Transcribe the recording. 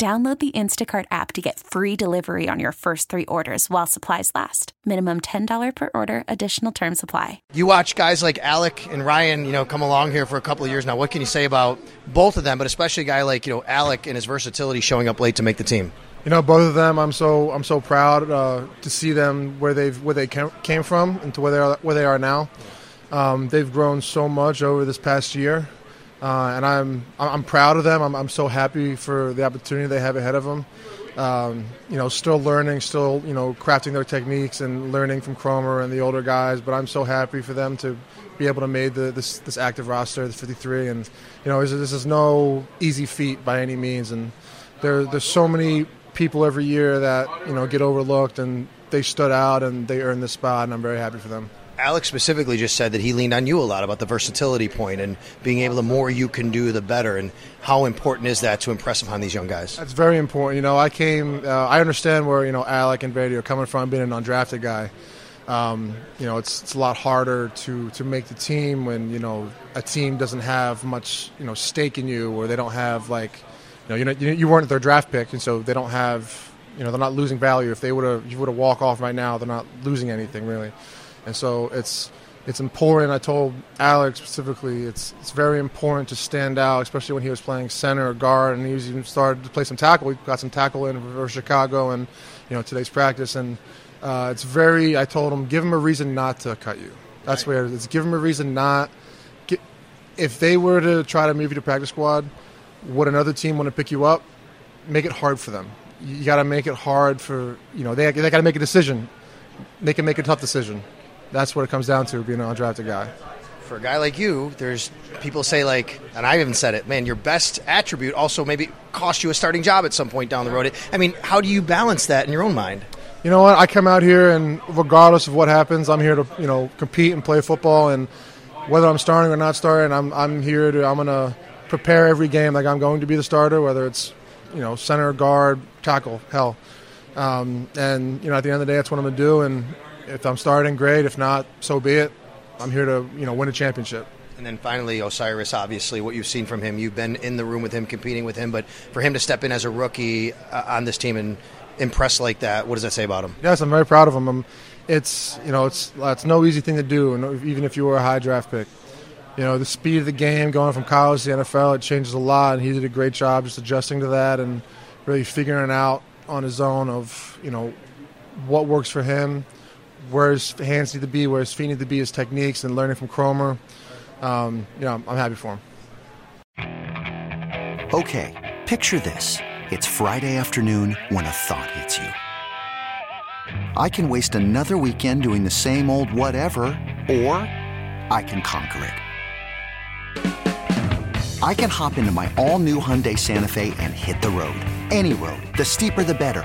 Download the Instacart app to get free delivery on your first three orders while supplies last. Minimum $10 per order, additional term supply. You watch guys like Alec and Ryan, you know, come along here for a couple of years now. What can you say about both of them, but especially a guy like, you know, Alec and his versatility showing up late to make the team? You know, both of them. I'm so I'm so proud uh, to see them where they've where they came from and to where they are where they are now. Um, they've grown so much over this past year. Uh, and I'm I'm proud of them. I'm, I'm so happy for the opportunity they have ahead of them. Um, you know, still learning, still you know, crafting their techniques and learning from Kromer and the older guys. But I'm so happy for them to be able to make the, this this active roster, the 53. And you know, this, this is no easy feat by any means. And there there's so many people every year that you know get overlooked, and they stood out and they earned this spot. And I'm very happy for them. Alex specifically just said that he leaned on you a lot about the versatility point and being able the more you can do, the better. And how important is that to impress upon these young guys? That's very important. You know, I came, uh, I understand where you know Alec and Brady are coming from, being an undrafted guy. Um, you know, it's it's a lot harder to to make the team when you know a team doesn't have much you know stake in you, or they don't have like, you know, you know you weren't their draft pick, and so they don't have. You know, they're not losing value. If they would have, you would have walk off right now, they're not losing anything really. And so it's it's important. I told Alex specifically, it's it's very important to stand out, especially when he was playing center or guard, and he was even started to play some tackle. We got some tackle in for Chicago, and you know today's practice, and uh, it's very. I told him, give him a reason not to cut you. That's right. where it's give him a reason not. Get, if they were to try to move you to practice squad, would another team want to pick you up? Make it hard for them. You got to make it hard for you know they they got to make a decision. They can make a tough decision that's what it comes down to being an undrafted guy. For a guy like you, there's people say like, and I even said it, man, your best attribute also maybe cost you a starting job at some point down the road. I mean, how do you balance that in your own mind? You know what? I come out here, and regardless of what happens, I'm here to you know compete and play football. And whether I'm starting or not starting, I'm I'm here to I'm gonna prepare every game like I'm going to be the starter, whether it's you know center, guard, tackle, hell. Um, and you know at the end of the day, that's what I'm gonna do. And if I'm starting, great. If not, so be it. I'm here to you know win a championship. And then finally, O'Cyrus, obviously, what you've seen from him, you've been in the room with him, competing with him, but for him to step in as a rookie uh, on this team and impress like that, what does that say about him? Yes, I'm very proud of him. I'm, it's you know it's it's no easy thing to do, even if you were a high draft pick. You know the speed of the game going from college to the NFL, it changes a lot, and he did a great job just adjusting to that and really figuring out on his own of you know what works for him where his hands need to be, where his feet need to be, his techniques, and learning from Kromer. Um, you know, I'm happy for him. Okay, picture this. It's Friday afternoon when a thought hits you. I can waste another weekend doing the same old whatever, or I can conquer it. I can hop into my all new Hyundai Santa Fe and hit the road. Any road. The steeper, the better